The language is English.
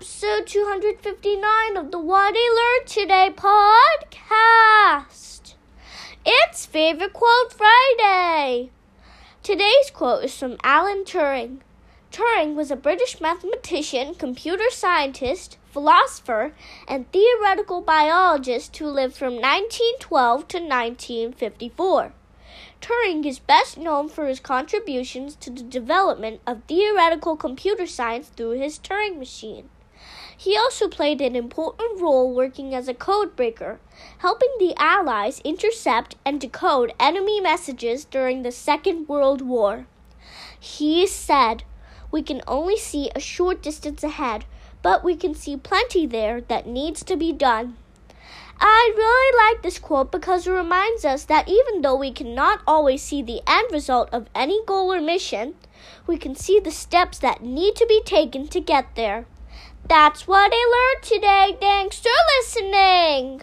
Episode 259 of the What I Learned Today podcast. It's Favorite Quote Friday. Today's quote is from Alan Turing. Turing was a British mathematician, computer scientist, philosopher, and theoretical biologist who lived from 1912 to 1954. Turing is best known for his contributions to the development of theoretical computer science through his Turing machine. He also played an important role working as a codebreaker, helping the Allies intercept and decode enemy messages during the Second World War. He said, We can only see a short distance ahead, but we can see plenty there that needs to be done. I really like this quote because it reminds us that even though we cannot always see the end result of any goal or mission, we can see the steps that need to be taken to get there. That's what I learned today. Thanks for listening.